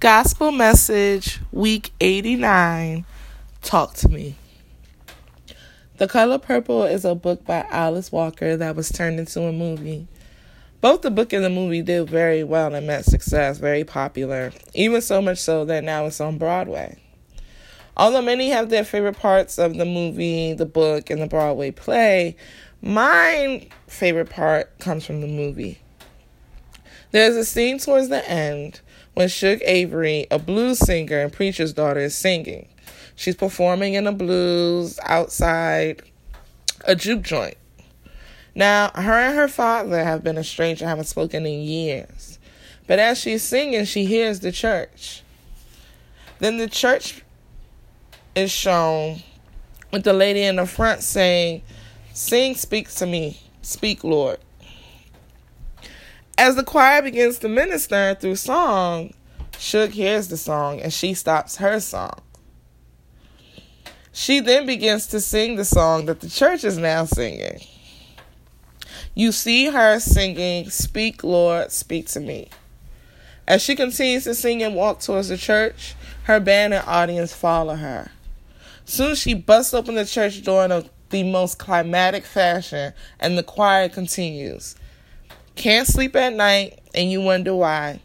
Gospel Message, Week 89 Talk to Me. The Color Purple is a book by Alice Walker that was turned into a movie. Both the book and the movie did very well and met success, very popular, even so much so that now it's on Broadway. Although many have their favorite parts of the movie, the book, and the Broadway play, my favorite part comes from the movie. There's a scene towards the end when Shug Avery, a blues singer and preacher's daughter, is singing. She's performing in a blues outside a juke joint. Now, her and her father have been estranged and haven't spoken in years. But as she's singing, she hears the church. Then the church is shown with the lady in the front saying, Sing, speak to me, speak, Lord. As the choir begins to minister through song, Shug hears the song and she stops her song. She then begins to sing the song that the church is now singing. You see her singing, Speak, Lord, speak to me. As she continues to sing and walk towards the church, her band and audience follow her. Soon she busts open the church door in a, the most climatic fashion, and the choir continues. Can't sleep at night, and you wonder why.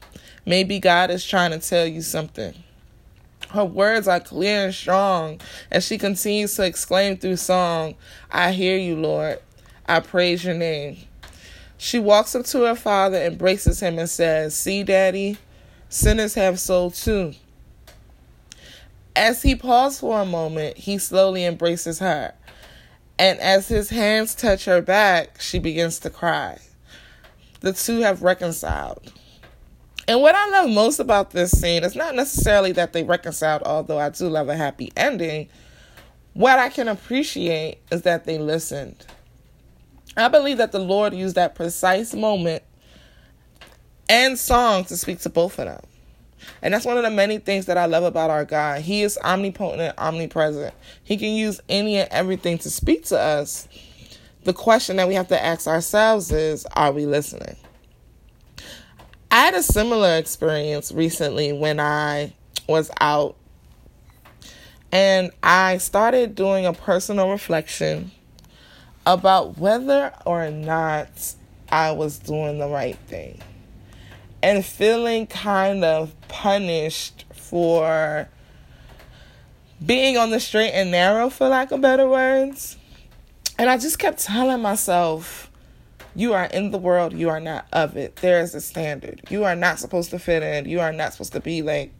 Maybe God is trying to tell you something. Her words are clear and strong as she continues to exclaim through song, I hear you, Lord. I praise your name. She walks up to her father, embraces him, and says, See, Daddy, sinners have soul too. As he paused for a moment, he slowly embraces her. And as his hands touch her back, she begins to cry. The two have reconciled. And what I love most about this scene is not necessarily that they reconciled, although I do love a happy ending. What I can appreciate is that they listened. I believe that the Lord used that precise moment and song to speak to both of them. And that's one of the many things that I love about our God. He is omnipotent, omnipresent. He can use any and everything to speak to us. The question that we have to ask ourselves is are we listening? I had a similar experience recently when I was out and I started doing a personal reflection about whether or not I was doing the right thing and feeling kind of punished for being on the straight and narrow, for lack of better words. And I just kept telling myself, you are in the world, you are not of it. There is a standard. You are not supposed to fit in. You are not supposed to be like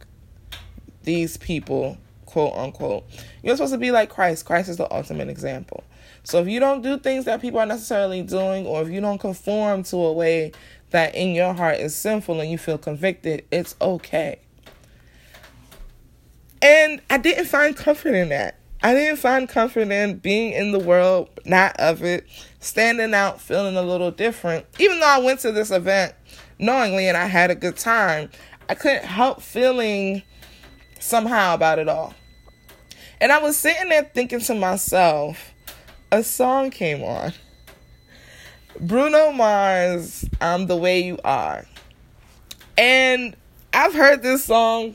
these people, quote unquote. You're supposed to be like Christ. Christ is the ultimate example. So if you don't do things that people are necessarily doing, or if you don't conform to a way that in your heart is sinful and you feel convicted, it's okay. And I didn't find comfort in that. I didn't find comfort in being in the world, not of it, standing out, feeling a little different. Even though I went to this event knowingly and I had a good time, I couldn't help feeling somehow about it all. And I was sitting there thinking to myself, a song came on. Bruno Mars, I'm the way you are. And I've heard this song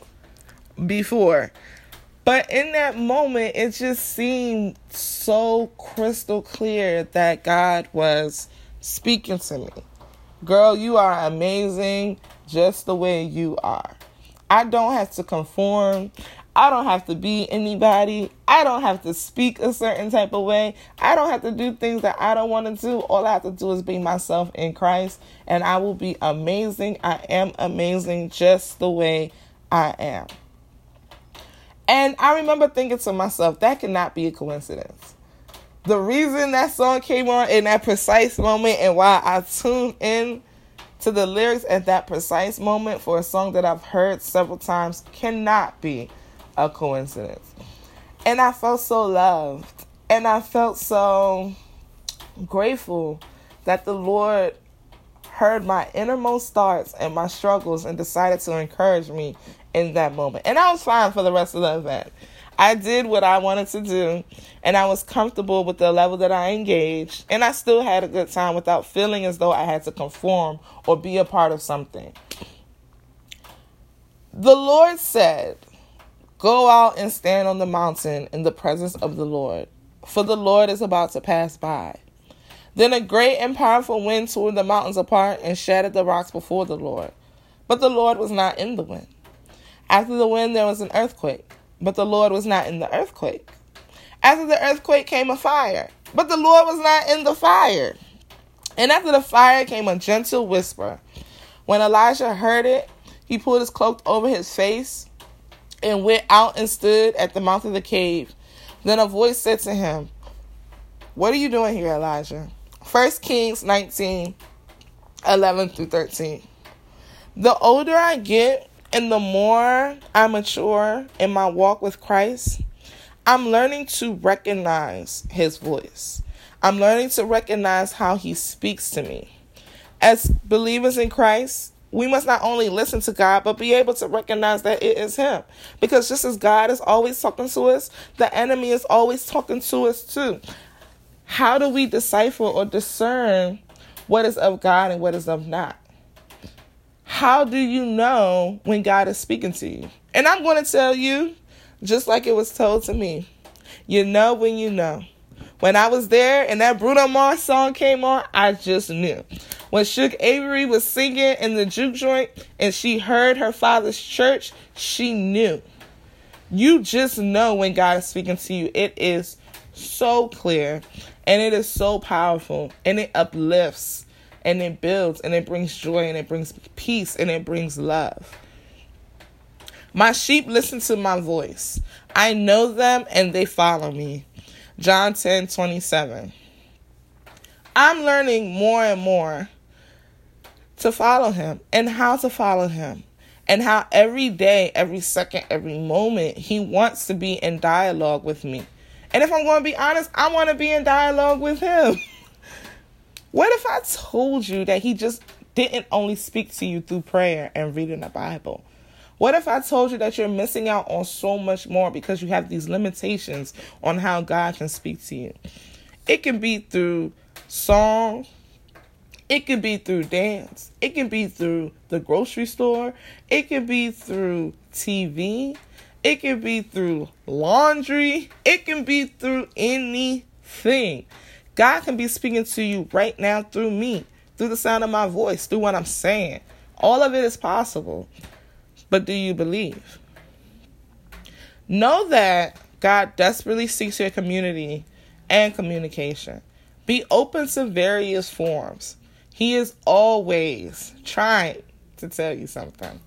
before. But in that moment, it just seemed so crystal clear that God was speaking to me. Girl, you are amazing just the way you are. I don't have to conform. I don't have to be anybody. I don't have to speak a certain type of way. I don't have to do things that I don't want to do. All I have to do is be myself in Christ, and I will be amazing. I am amazing just the way I am. And I remember thinking to myself, that cannot be a coincidence. The reason that song came on in that precise moment and why I tuned in to the lyrics at that precise moment for a song that I've heard several times cannot be a coincidence. And I felt so loved. And I felt so grateful that the Lord heard my innermost thoughts and my struggles and decided to encourage me in that moment. And I was fine for the rest of the event. I did what I wanted to do, and I was comfortable with the level that I engaged, and I still had a good time without feeling as though I had to conform or be a part of something. The Lord said, Go out and stand on the mountain in the presence of the Lord, for the Lord is about to pass by. Then a great and powerful wind tore the mountains apart and shattered the rocks before the Lord. But the Lord was not in the wind. After the wind, there was an earthquake, but the Lord was not in the earthquake. After the earthquake came a fire, but the Lord was not in the fire. And after the fire came a gentle whisper. When Elijah heard it, he pulled his cloak over his face and went out and stood at the mouth of the cave. Then a voice said to him, What are you doing here, Elijah? 1 Kings 19 11 through 13. The older I get and the more I mature in my walk with Christ, I'm learning to recognize his voice. I'm learning to recognize how he speaks to me. As believers in Christ, we must not only listen to God, but be able to recognize that it is Him. Because just as God is always talking to us, the enemy is always talking to us too. How do we decipher or discern what is of God and what is of not? How do you know when God is speaking to you? And I'm going to tell you, just like it was told to me, you know when you know. When I was there and that Bruno Mars song came on, I just knew. When Shug Avery was singing in the juke joint and she heard her father's church, she knew. You just know when God is speaking to you. It is so clear and it is so powerful and it uplifts and it builds and it brings joy and it brings peace and it brings love. My sheep listen to my voice. I know them and they follow me. John 10 27. I'm learning more and more to follow him and how to follow him and how every day, every second, every moment, he wants to be in dialogue with me. And if I'm going to be honest, I want to be in dialogue with him. what if I told you that he just didn't only speak to you through prayer and reading the Bible? What if I told you that you're missing out on so much more because you have these limitations on how God can speak to you? It can be through song, it can be through dance, it can be through the grocery store, it can be through TV, it can be through laundry, it can be through anything. God can be speaking to you right now through me, through the sound of my voice, through what I'm saying. All of it is possible. But do you believe? Know that God desperately seeks your community and communication. Be open to various forms. He is always trying to tell you something.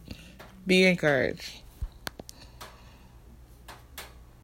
Be encouraged.